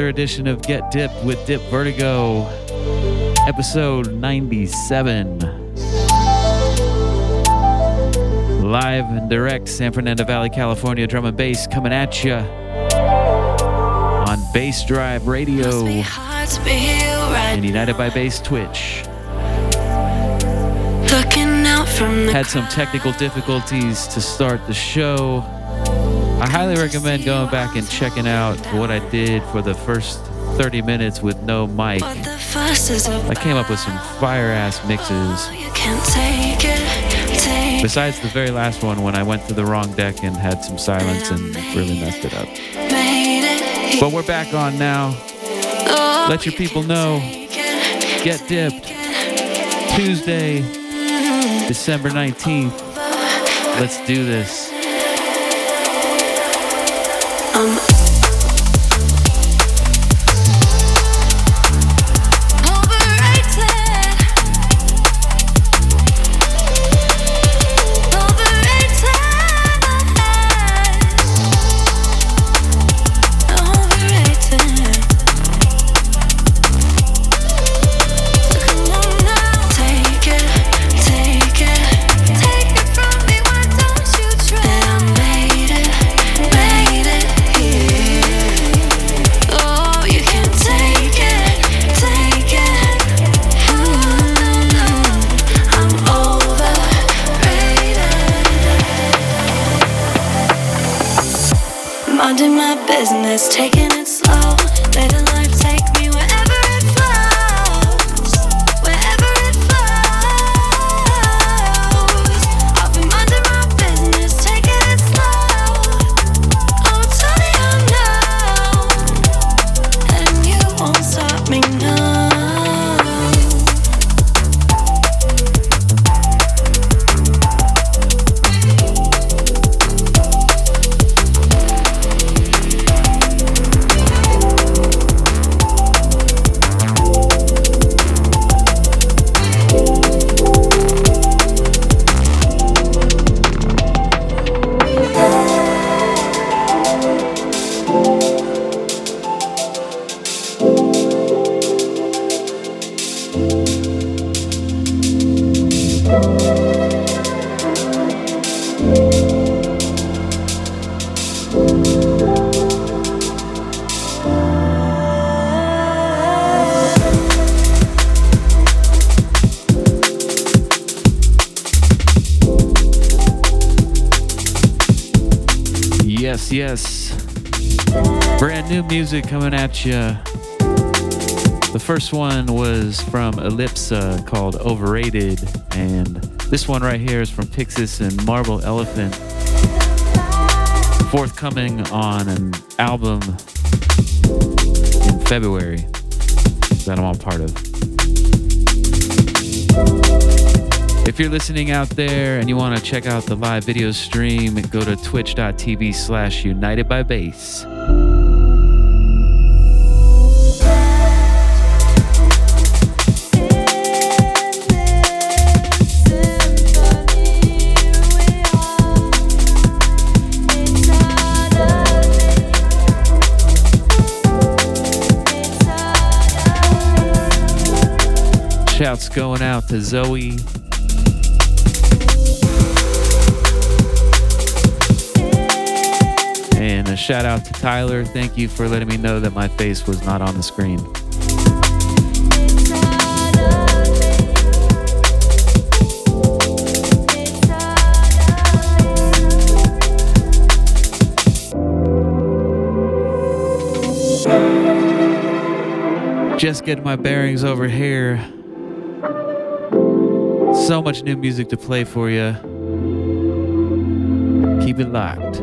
another edition of Get Dipped with Dip Vertigo, episode 97. Live and direct, San Fernando Valley, California, drum and bass coming at you on Bass Drive Radio and United by Bass Twitch. Had some technical difficulties to start the show. I highly recommend going back and checking out what I did for the first 30 minutes with no mic. I came up with some fire ass mixes. Besides the very last one when I went to the wrong deck and had some silence and really messed it up. But we're back on now. Let your people know. Get dipped. Tuesday, December 19th. Let's do this. Music coming at you. The first one was from Elipsa called Overrated, and This one right here is from Pixis and Marble Elephant. Forthcoming on an album in February that I'm all part of. If you're listening out there and you want to check out the live video stream, go to twitch.tv slash united by bass. Shouts going out to Zoe. And a shout out to Tyler. Thank you for letting me know that my face was not on the screen. Just getting my bearings over here so much new music to play for you. Keep it locked.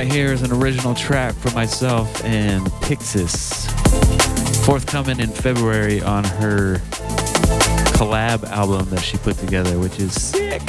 Right here is an original track for myself and Pixis. Forthcoming in February on her collab album that she put together, which is sick.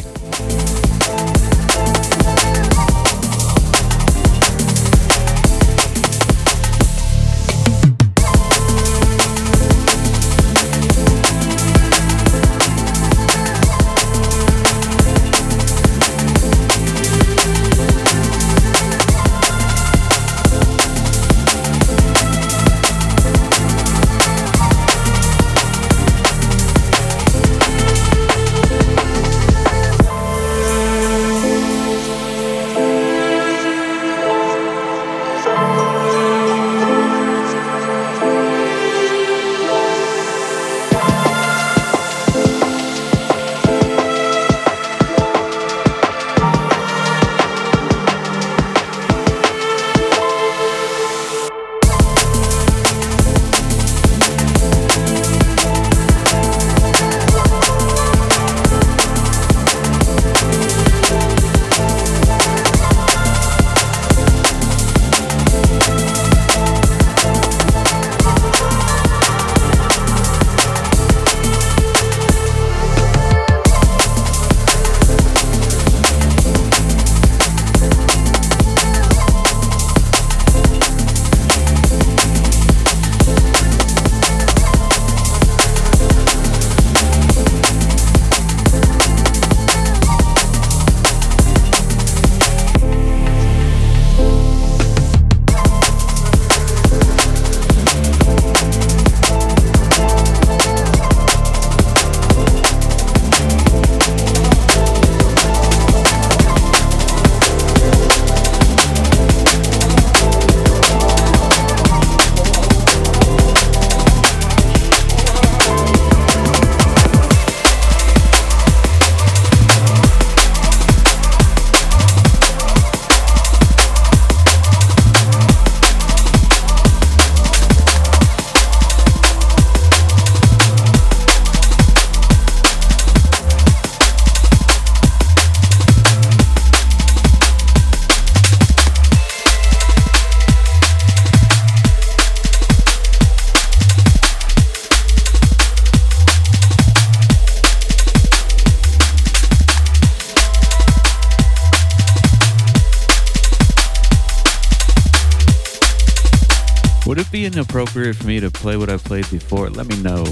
Be inappropriate for me to play what I've played before? Let me know.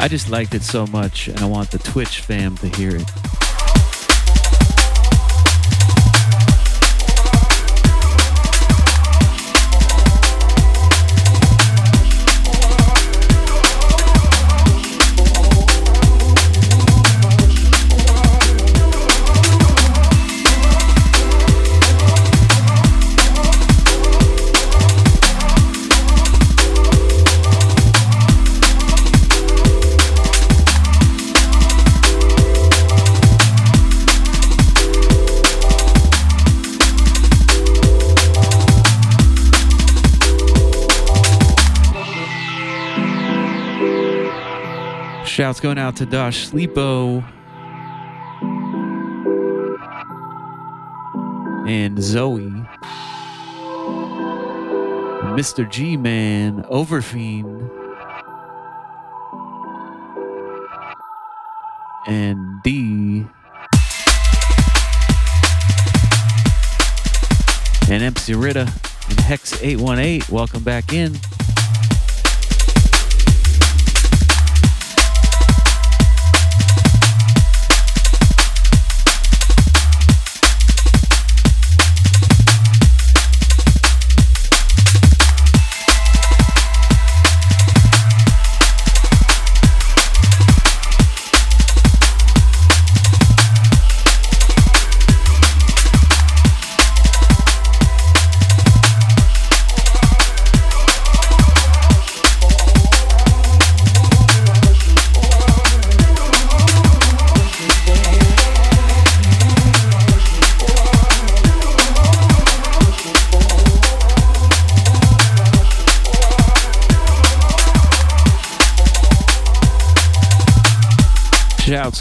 I just liked it so much and I want the Twitch fam to hear it. Shouts going out to Dosh Sleepo and Zoe, Mr. G Man, Overfiend, and D. And MC Ritta and Hex818, welcome back in.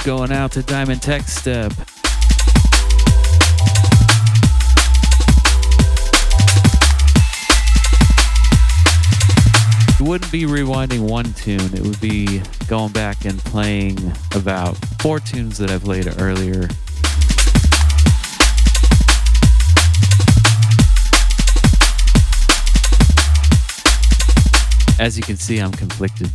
Going out to Diamond Tech Step. It wouldn't be rewinding one tune, it would be going back and playing about four tunes that I played earlier. As you can see, I'm conflicted.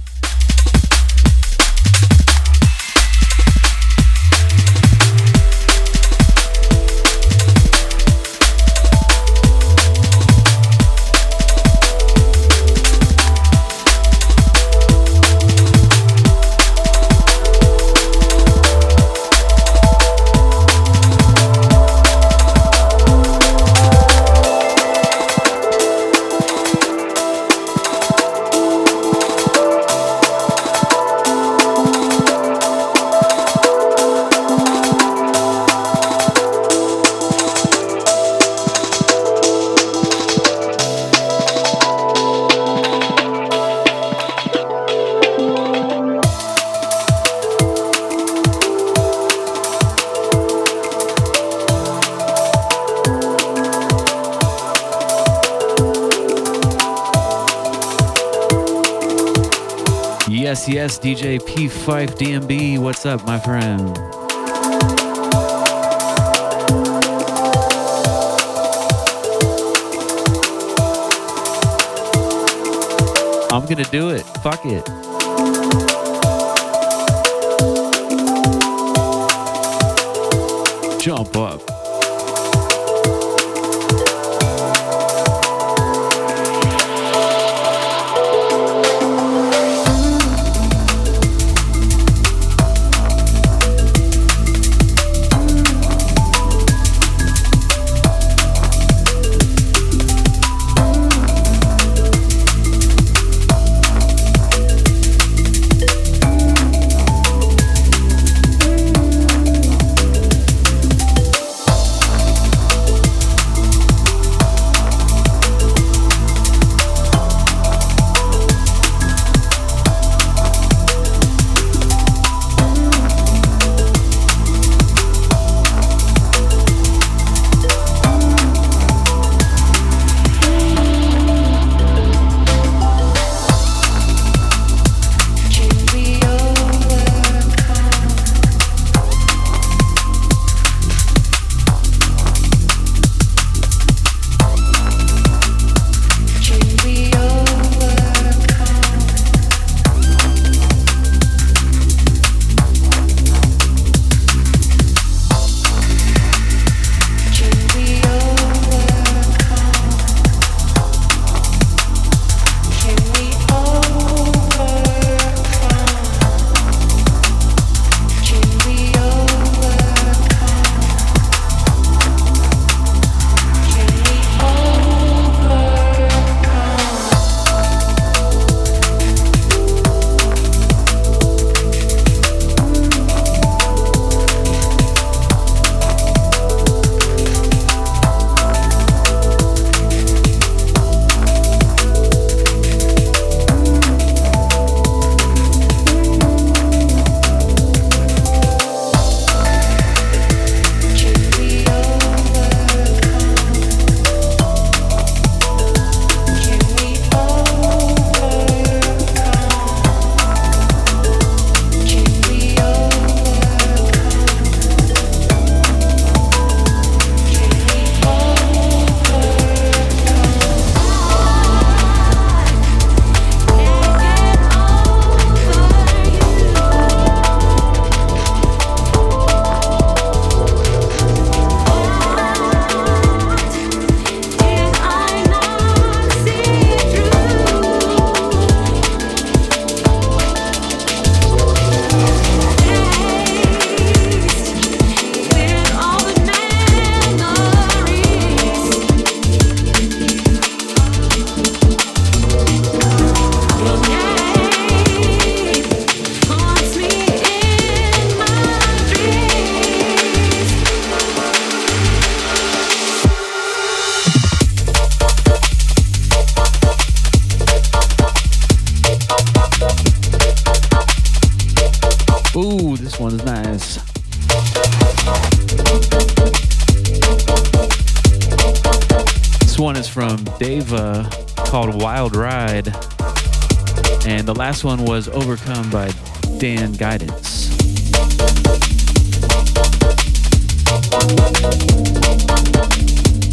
DJ P5 DMB. What's up, my friend? I'm gonna do it. Fuck it. Jump up. Was Overcome by Dan Guidance.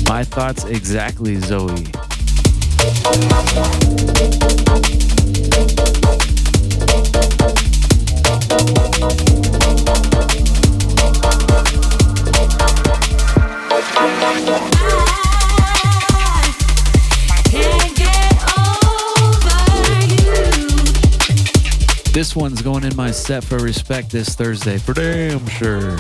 My thoughts exactly, Zoe. This one's going in my set for respect this Thursday, for damn sure.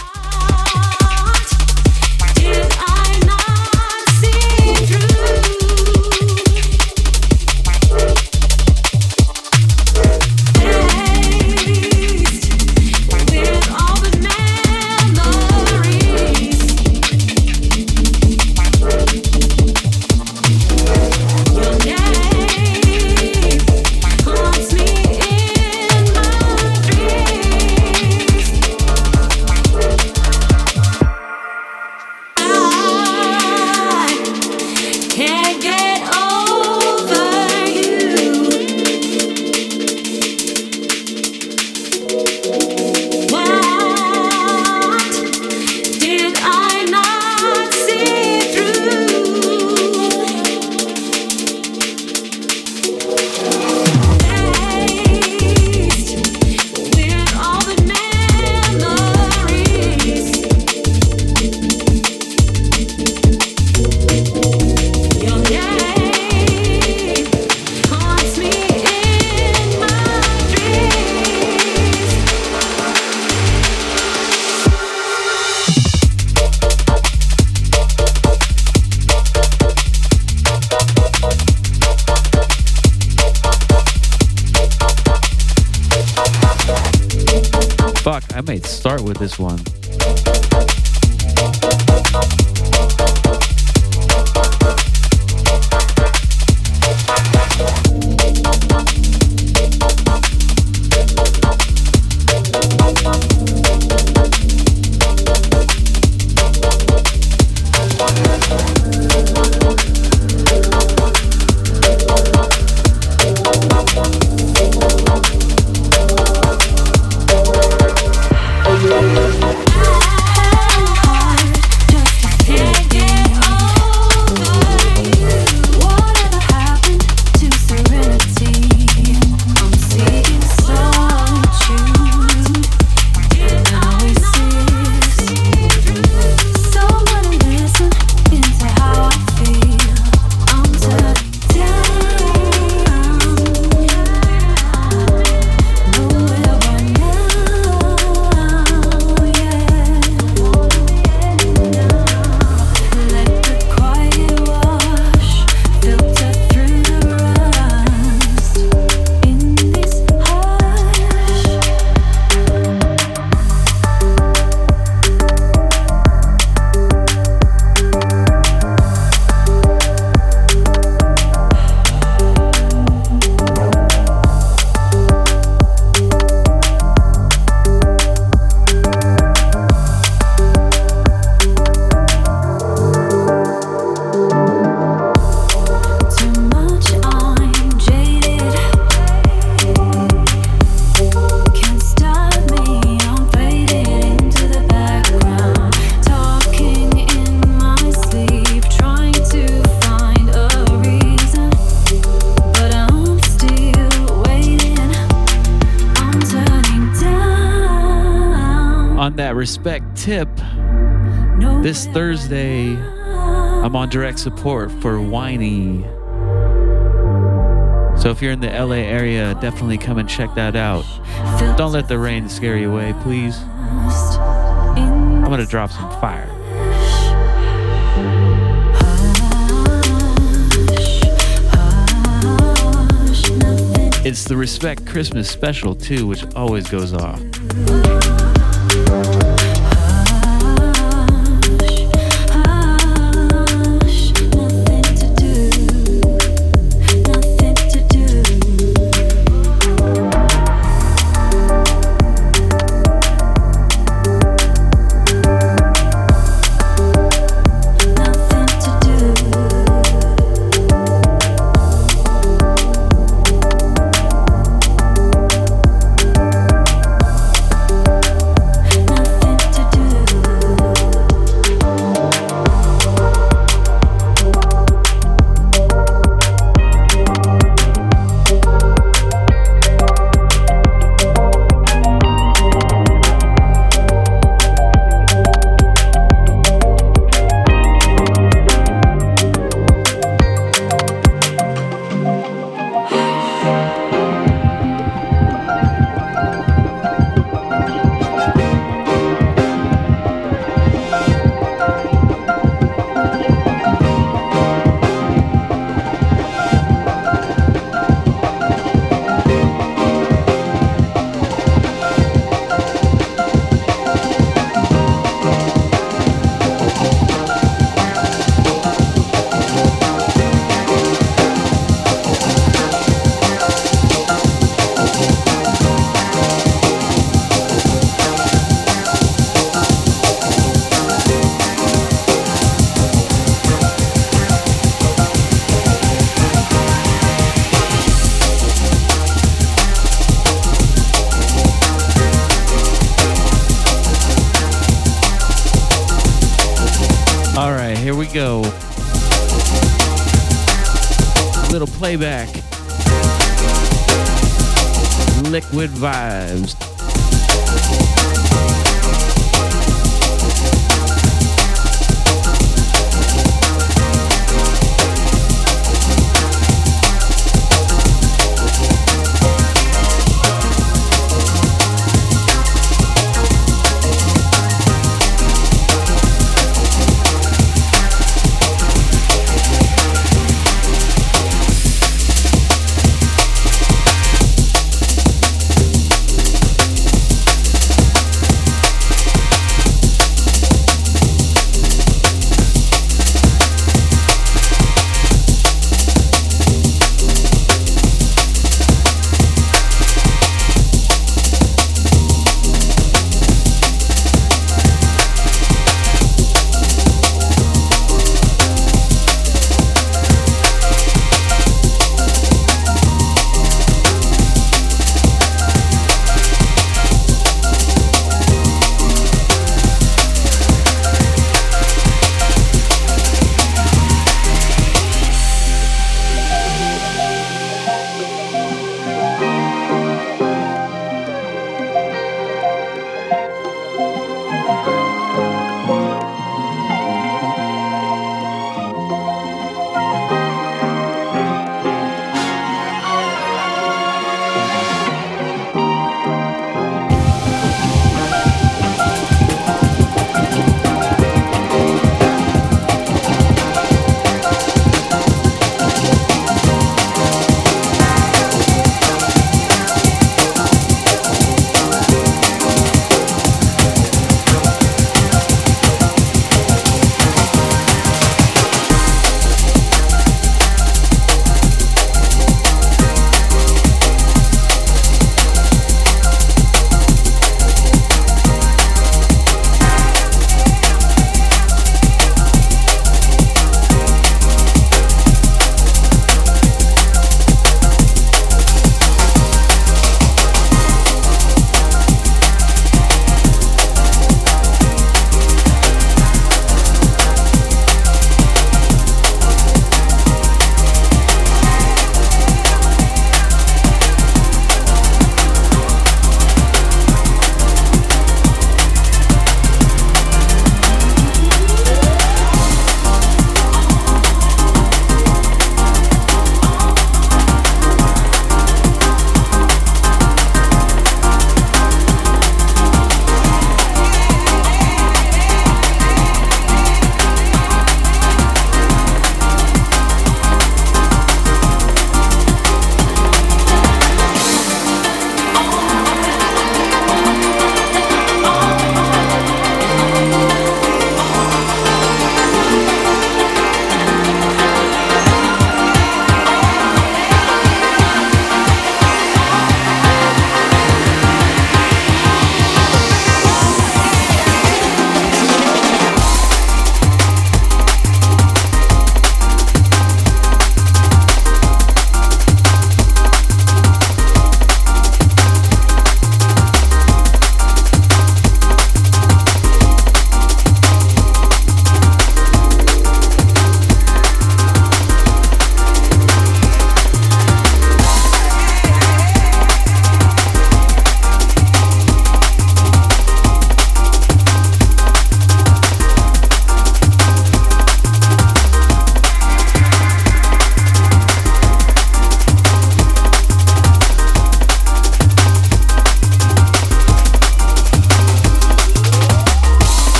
Tip, this Thursday, I'm on direct support for Whiney. So if you're in the LA area, definitely come and check that out. Don't let the rain scare you away, please. I'm gonna drop some fire. It's the Respect Christmas special, too, which always goes off. Playback. Liquid vibes.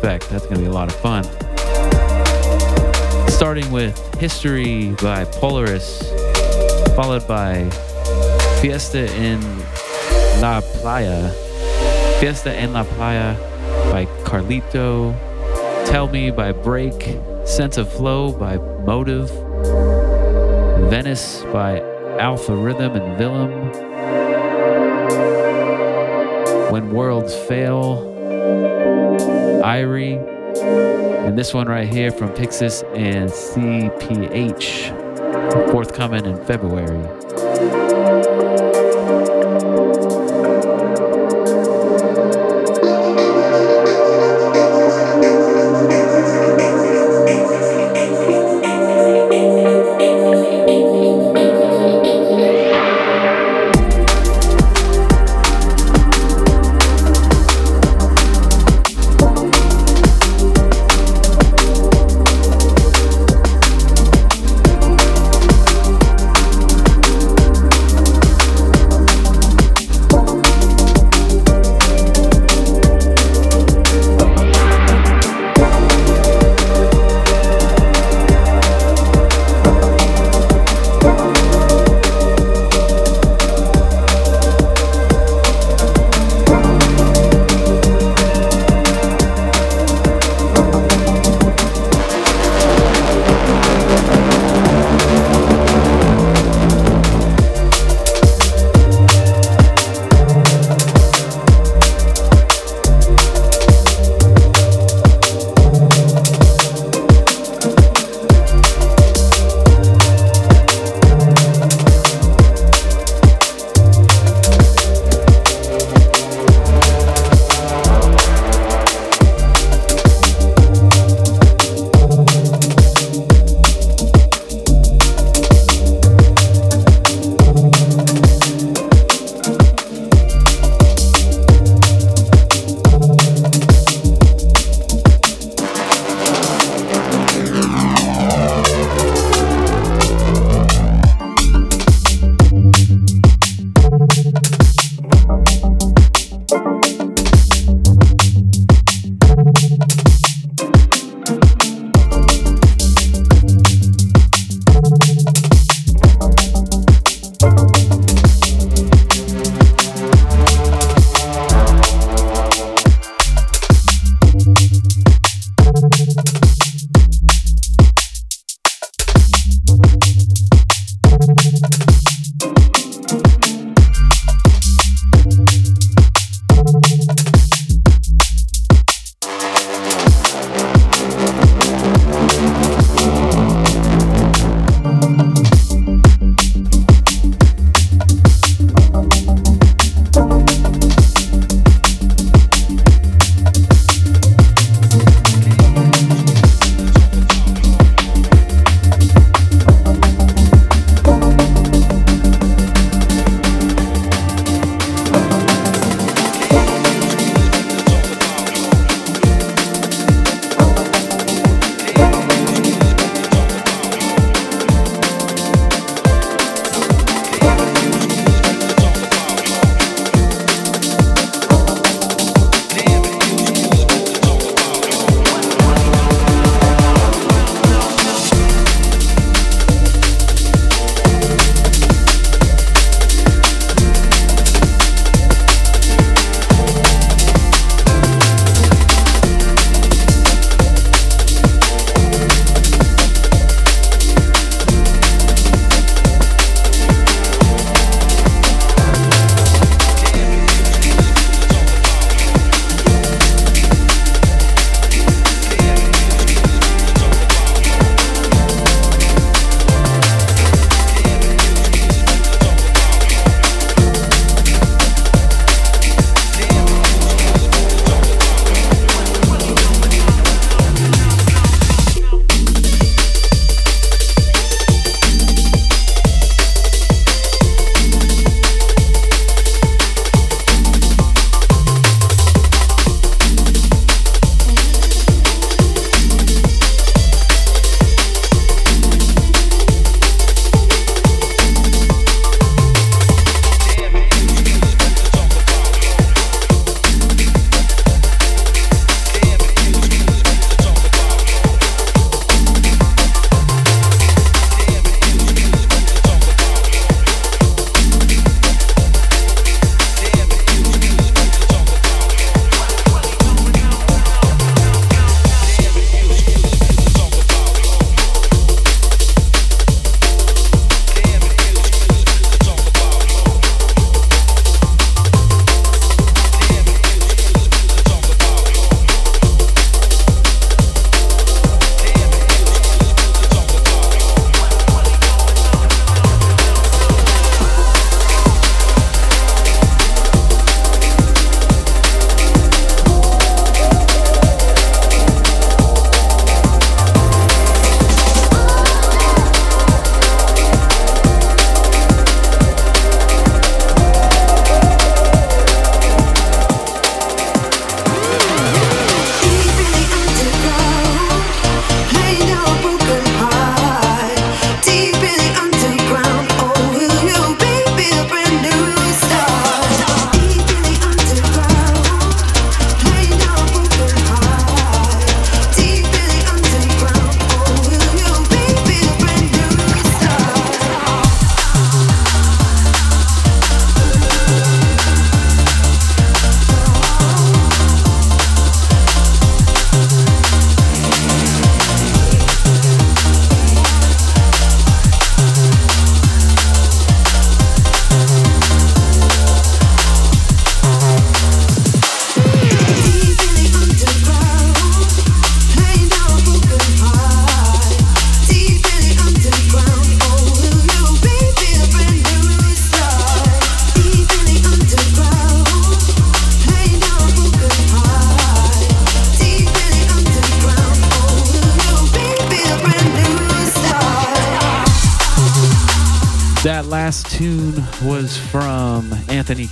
That's going to be a lot of fun. Starting with History by Polaris, followed by Fiesta in La Playa, Fiesta en La Playa by Carlito, Tell Me by Break, Sense of Flow by Motiv, Venus by Alpha Rhythm and Villem, Where Words Fail, IYRE, and this one right here from Pixis and CPH, forthcoming in February.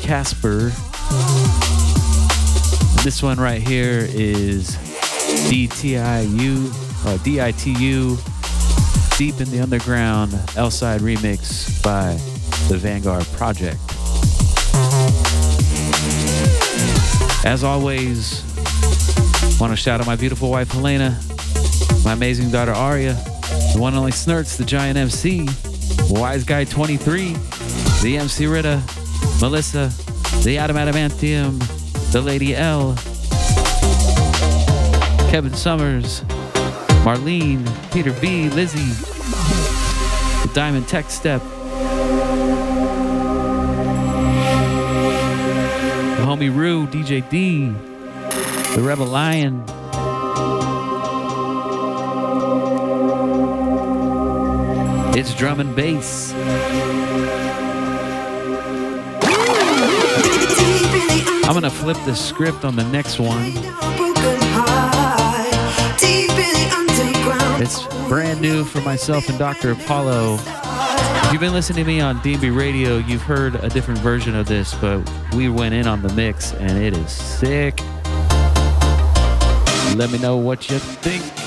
Kasper. This one right here is DTIU, uh, DITU, Deep in the Underground, L-Side remix by the Vanguard Project. As always, want to shout out my beautiful wife Helena, my amazing daughter Aria, the one and only Snurts, the giant MC, Wise Guy 23, the MC Ritta, Melissa, the Adam Adamantium, the Lady L, Kevin Summers, Marlene, Peter B, Lizzie, the Diamond Tech Step, the homie Rue, DJ D, the Rebel Lion, It's drum and bass. I'm gonna flip the script on the next one. It's brand new for myself and Dr. Apollo. If you've been listening to me on DB Radio, you've heard a different version of this, but we went in on the mix and it is sick. Let me know what you think.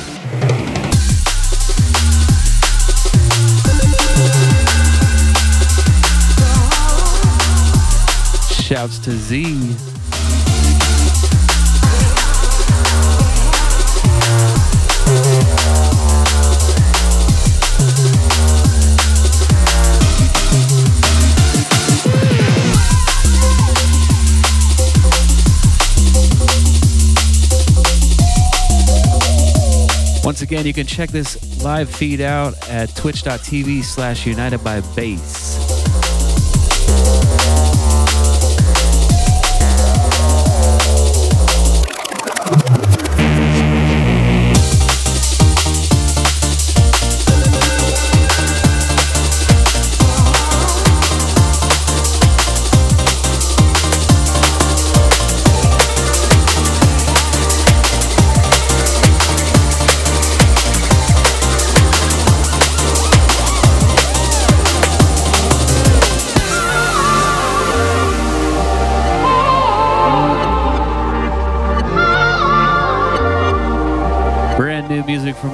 Shouts to Z. Once again, you can check this live feed out at twitch.tv slash united by bass.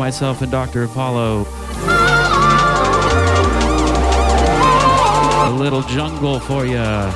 Myself and Dr. Apollo. A little jungle for ya.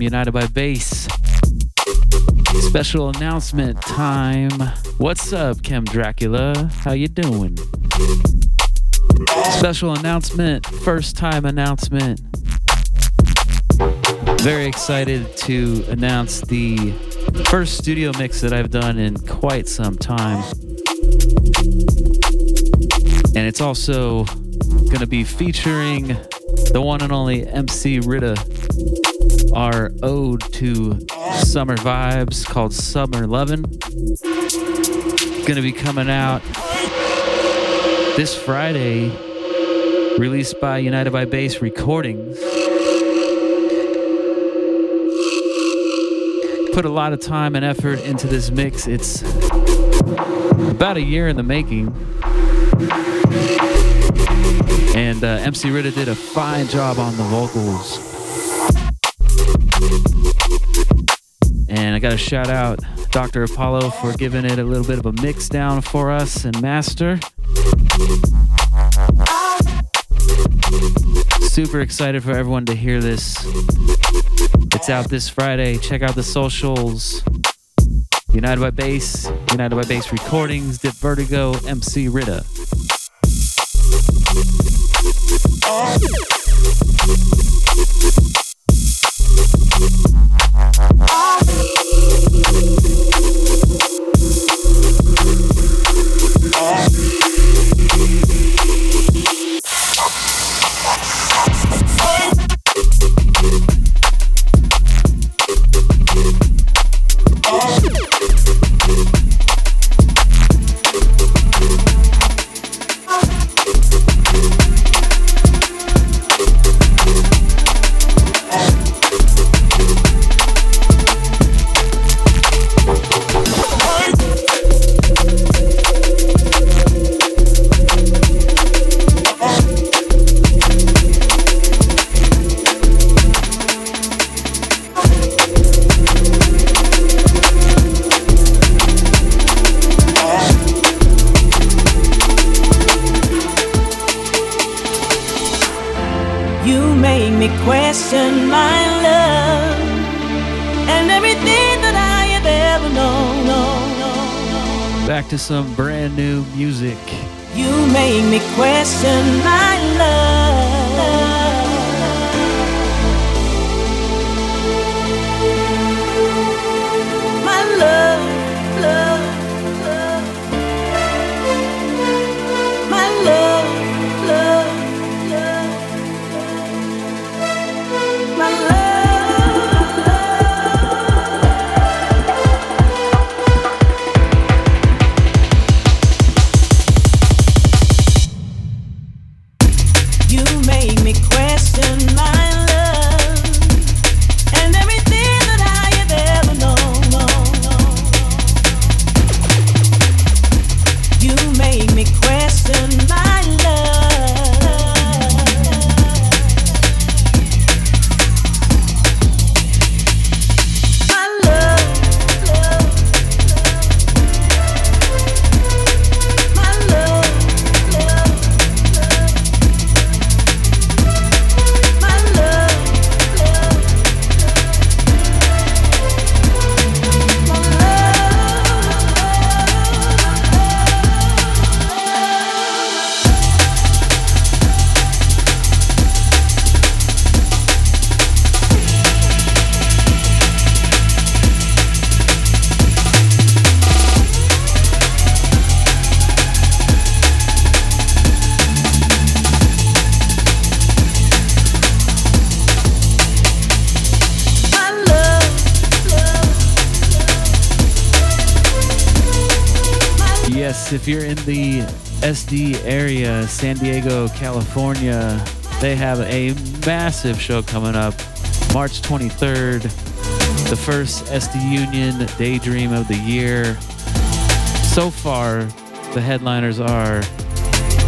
United by Bass. Special announcement time. What's up, Chem Dracula? How you doing? Special announcement, first time announcement. Very excited to announce the first studio mix that I've done in quite some time. And it's also going to be featuring the one and only MC Ritta, our ode to summer vibes called Summer Lovin'. Gonna be coming out this Friday, released by United by Bass Recordings. Put a lot of time and effort into this mix. It's about a year in the making. And uh, MC Ritta did a fine job on the vocals. Got to shout out Dr. Apollo for giving it a little bit of a mix down for us and master. Super excited for everyone to hear this. It's out this Friday. Check out the socials. United by Bass, United by Bass Recordings, Dip Vertigo, MC Ritta. If you're in the SD area, San Diego, California, they have a massive show coming up March 23rd, the first SD Union Daydream of the year. So far, the headliners are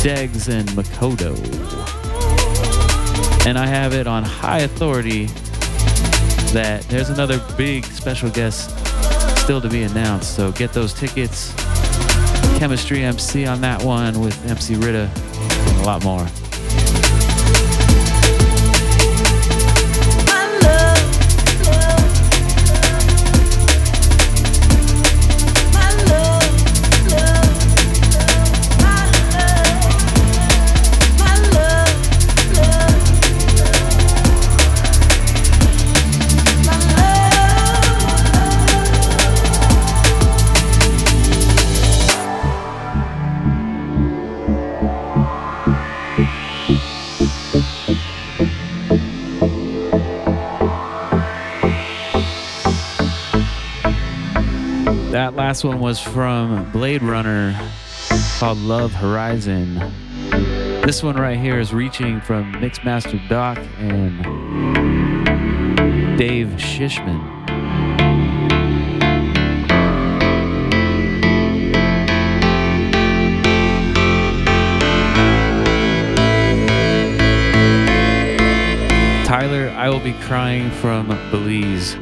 Degs and Makoto. And I have it on high authority that there's another big special guest still to be announced. So get those tickets Chemistry MC on that one with MC Ritta and a lot more. Last one was from Bladerunner called Love Horizon. This one right here is reaching from Mixmaster Doc and Dave Shichman. Tyler, I will be crying from Belize.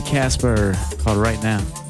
Kasper called Right Now.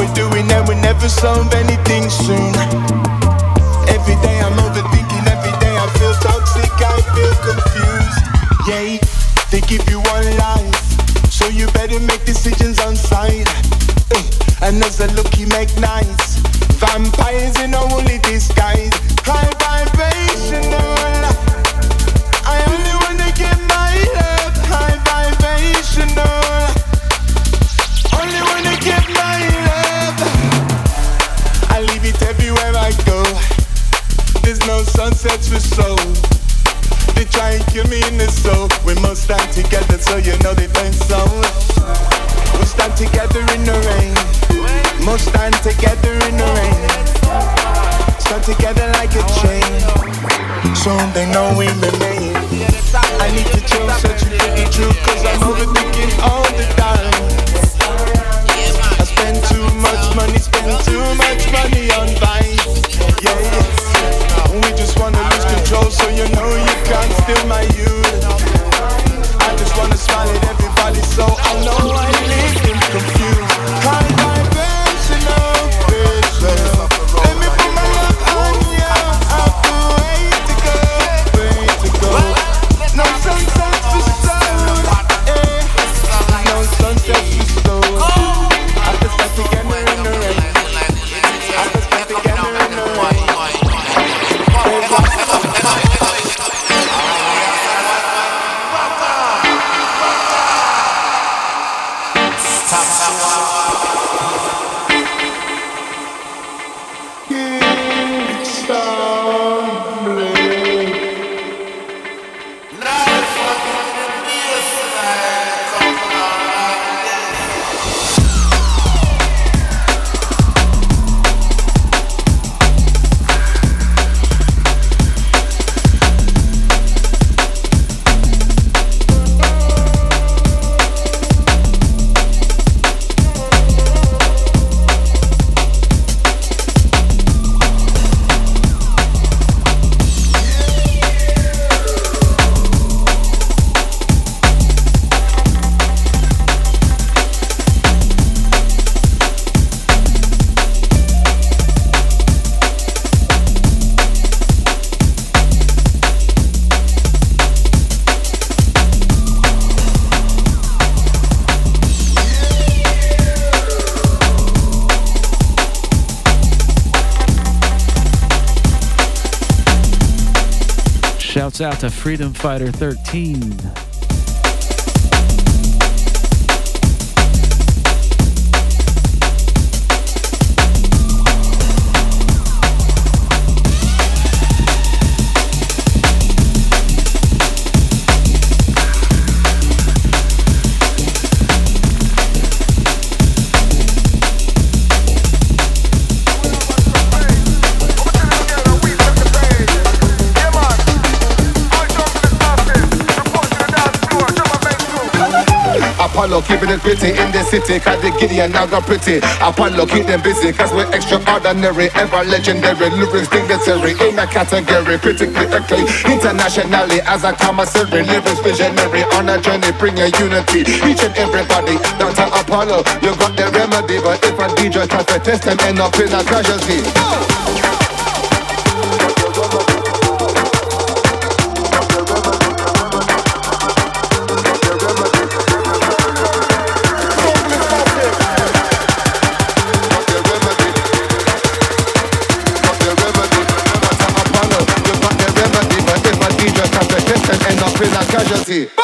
So solve anything soon. Every day I'm overthinking, every day I feel toxic, I feel confused. Yeah, they give you one life, so you better make decisions on sight. Uh, and as a look, you make nice. Vampires in a woolly disguise, high soul. They try and kill me in the soul. We must stand together so you know they think so. We stand together in the rain. Must stand together in the rain. Stand together like a chain. Soon they know we remain. I need to chill, searching for the truth, cause I'm overthinking all the time. Shouts out to Freedom Fighter 13. Apollo keeping it gritty in the city. Cause the Gideon now got pretty. Apollo keep them busy. Cause we're extraordinary Ever legendary. Lyrics dignitary In a category. Critically acclaimed Internationally As a commissary. Lyrics visionary On a journey Bringing unity. Each and everybody Down Apollo You got the remedy. But if a DJ tries to test them End up in a casualty Casualty. Bow!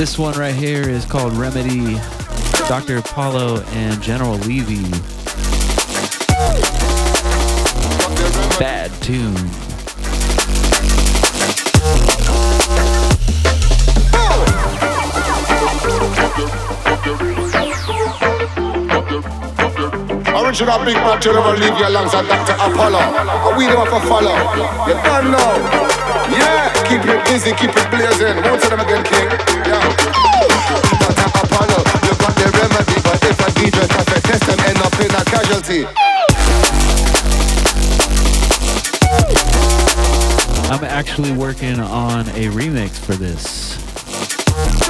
This one right here is called Remedy, Dr. Apollo and General Levy. Bad tune. Original big man General Levy alongside Dr. Apollo. And we them for follow. You don't. Yeah, keep it busy, keep it blazing. Won't tell them again, King. I'm actually working on a remix for this.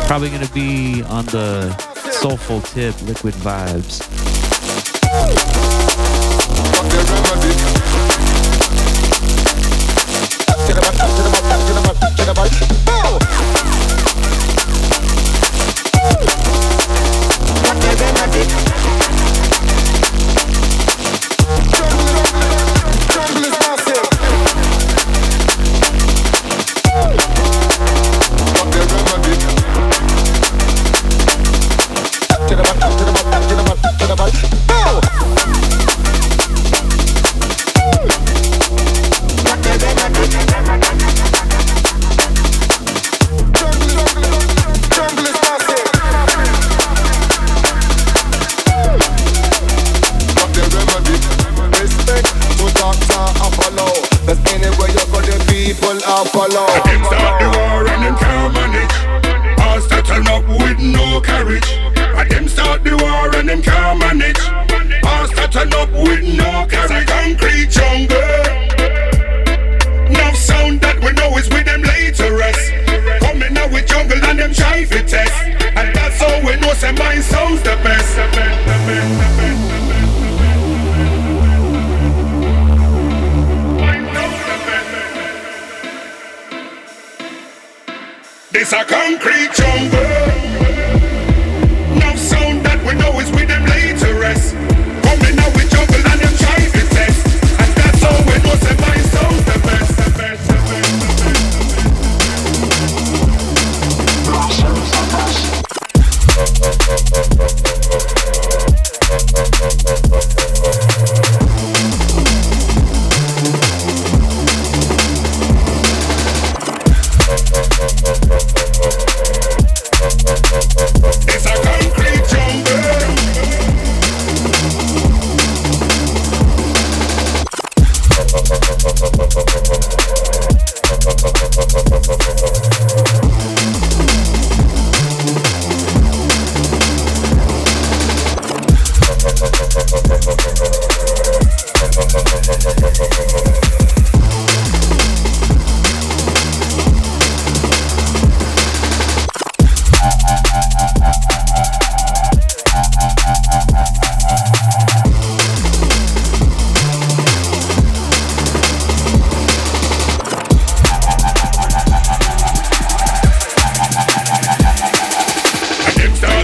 Probably gonna be on the soulful tip, liquid vibes. can't follow. Them start the war and them can't manage. All starting up with no courage. And them start the war and them can't manage. All starting up with no courage. It's a concrete jungle. no sound that we know is with them laterest. Coming out with jungle and them shy test. And that's how we know say mine sounds the best.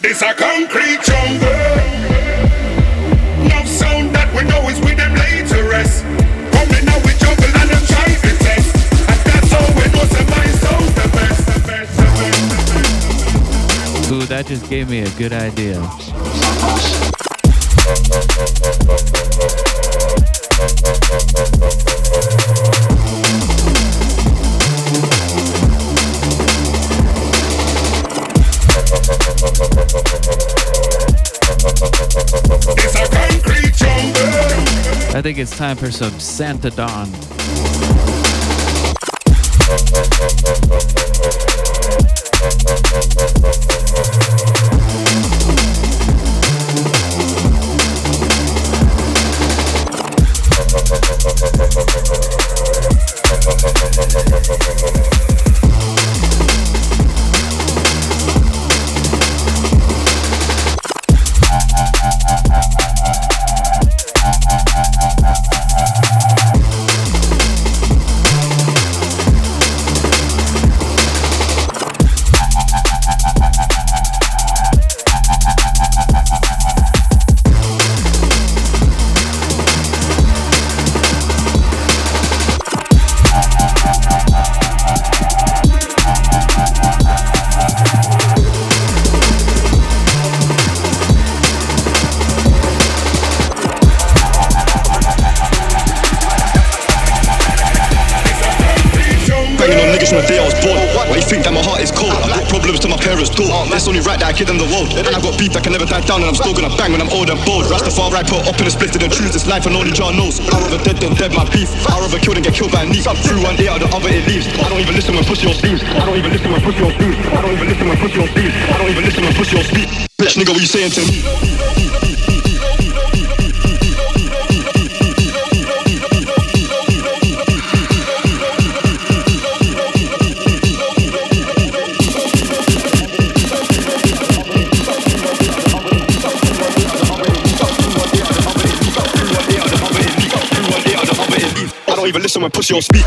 This a concrete jungle. Sound that we know is with them to rest. Coming out with jungle and them try to test. And that's we know say my sounds the best. Ooh, that just gave me a good idea. I think it's time for some Santadan. Rastafari put up in a splitted and choose this life, and only John knows. I'd rather dead than dead, my beef. I'd rather kill than get killed by a knee. Through one day out the other it leaves. I don't even listen when pussy on sleeves. I don't even listen when pussy on sleeves. I don't even listen when pussy on sleeves. I don't even listen when pussy on sleeves. Bitch nigga, what you saying to me? Don't even listen when pussy on speak.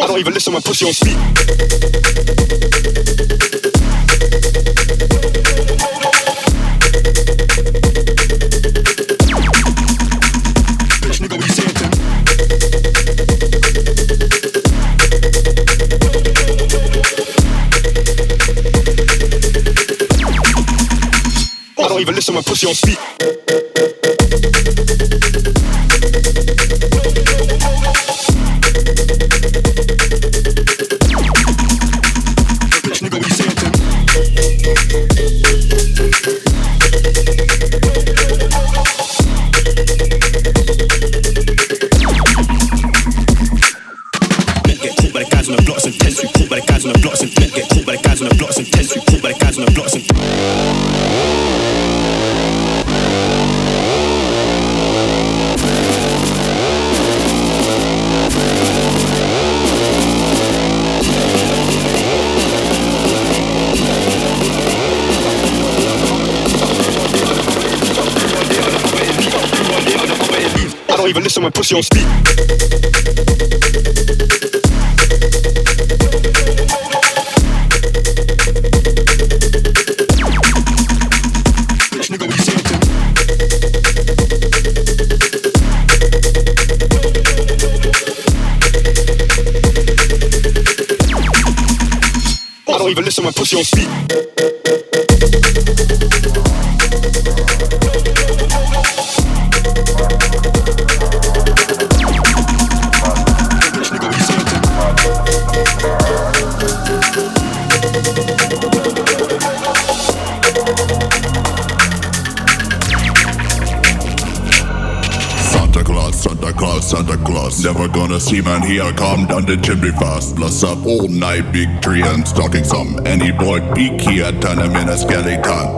I don't even listen when pussy on speak. Don't even don't even listen when pussy on me? I don't even listen when pussy on speak. Never gonna see man here, come down the chimney fast. Plus up all night, big tree and stalking some. Any boy peek here, turn him in a skeleton.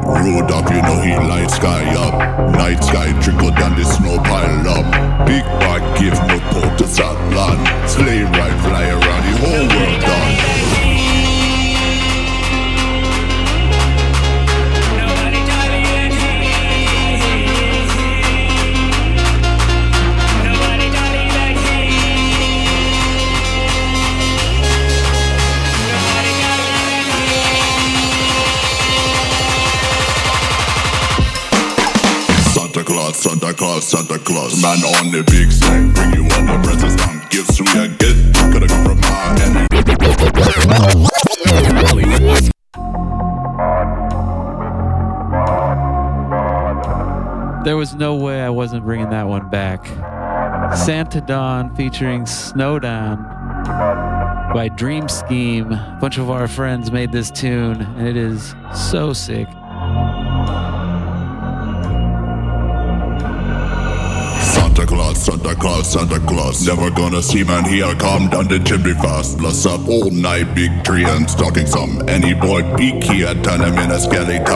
Road up, you know he light sky up. Night sky trickle down the snow pile up. Big bag give no port to Scotland. Sleigh ride fly around the whole world done. Claus, Santa Claus, Man on the big bring you all the presents and gifts get. Come from my. There was no way I wasn't bringing that one back. Santadan featuring Snowdan by Dream Scheme. A bunch of our friends made this tune, and it is so sick. Santa Claus, Santa Claus. Never gonna see man here, come down the chimney fast. Plus up all night, big tree and stalking some. Any boy peek here, turn him in a skeleton.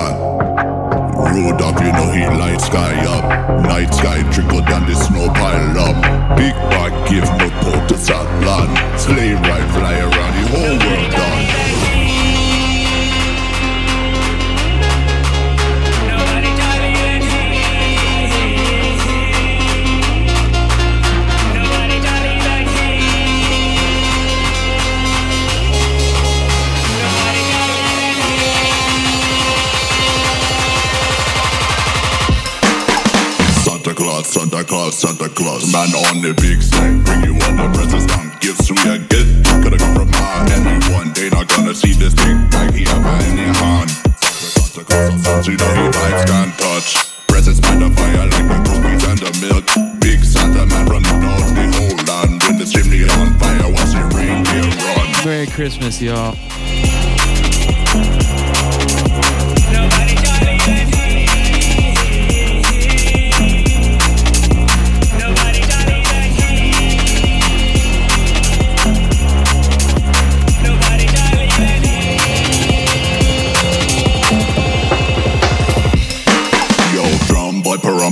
Up, you know he light sky up. Night sky trickle down the snow pile up. Big bag give no port to Scotland. Sleigh ride fly around the whole world done. Claus, Santa Claus, Santa Claus. Man on the big stage, bring you all the presents down. Gifts we a get, coulda come from my anyone. They not gonna see this big bag he have in your hand. Santa Claus, Santa, you know he vibes can't touch. Presents by the fire like the cookies and the milk. Big Santa man from the north, the whole land. When the chimney on fire, watch the reindeer run. Merry Christmas, y'all.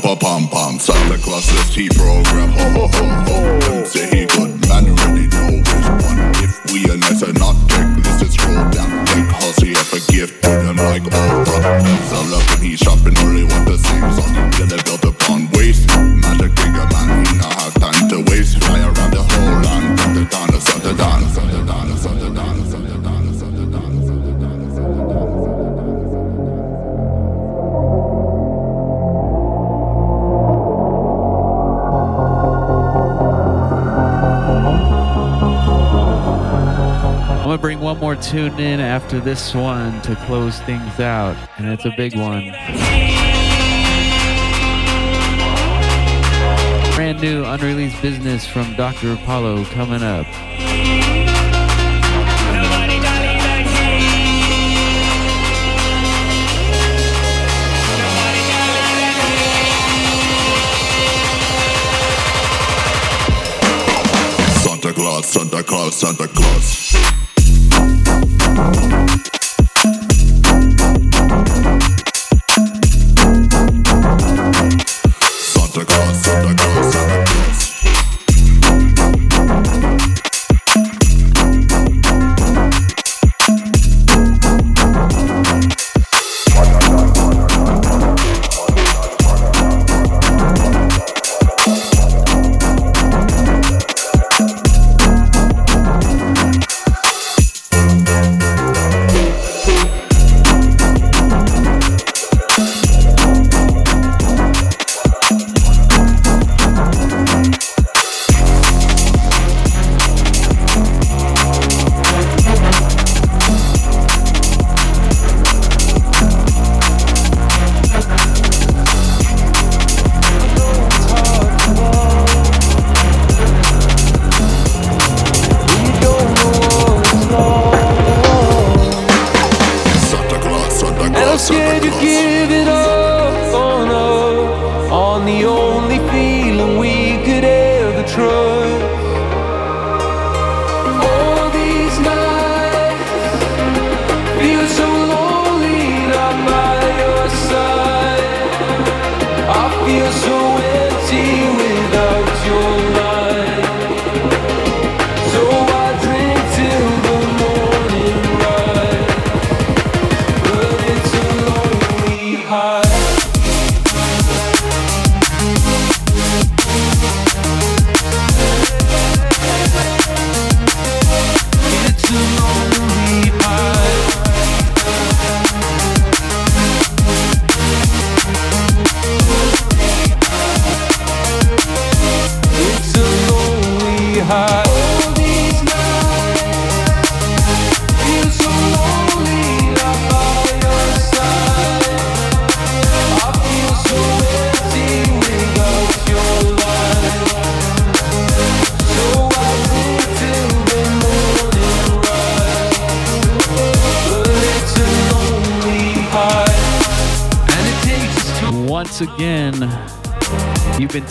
Parumpa pom pom. Santa Claus says he program. Ho ho ho ho. Say he good man, already know which one. If we are nice and not tech, listen scroll down. Take Hussy up a gift to them like Oprah. That's a love when he shopping, only want the same song. More tune in after this one to close things out, and it's a big one. Brand new unreleased business from Dr. Apollo coming up. Santa Claus, Santa Claus, Santa Claus. Thank you.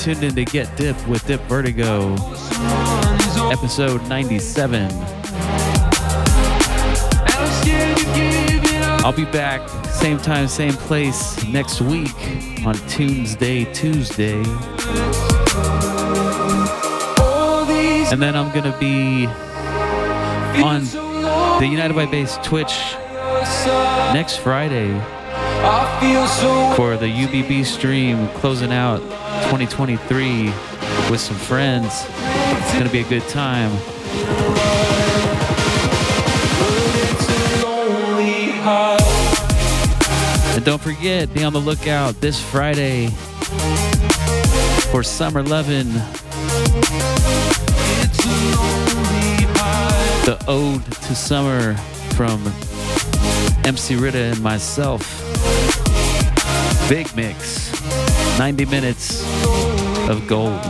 Tuned in to Get Dipped with Dip Vertigo, episode 97. I'm scared to give it up. I'll be back same time, same place next week on Tuesday, Tuesday. And then I'm going to be on the United by Bass Twitch next Friday for the UBB stream closing out 2023 with some friends. It's going to be a good time. And don't forget, be on the lookout this Friday for Summer Lovin'. The Ode to Summer from MC Ritta and myself. Big mix. 90 minutes of gold.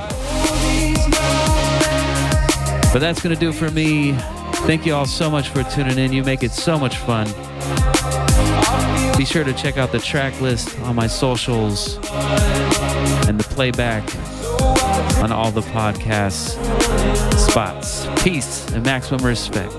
But that's going to do for me. Thank you all so much for tuning in. You make it so much fun. Be sure to check out the track list on my socials and the playback on all the podcast spots. Peace and maximum respect.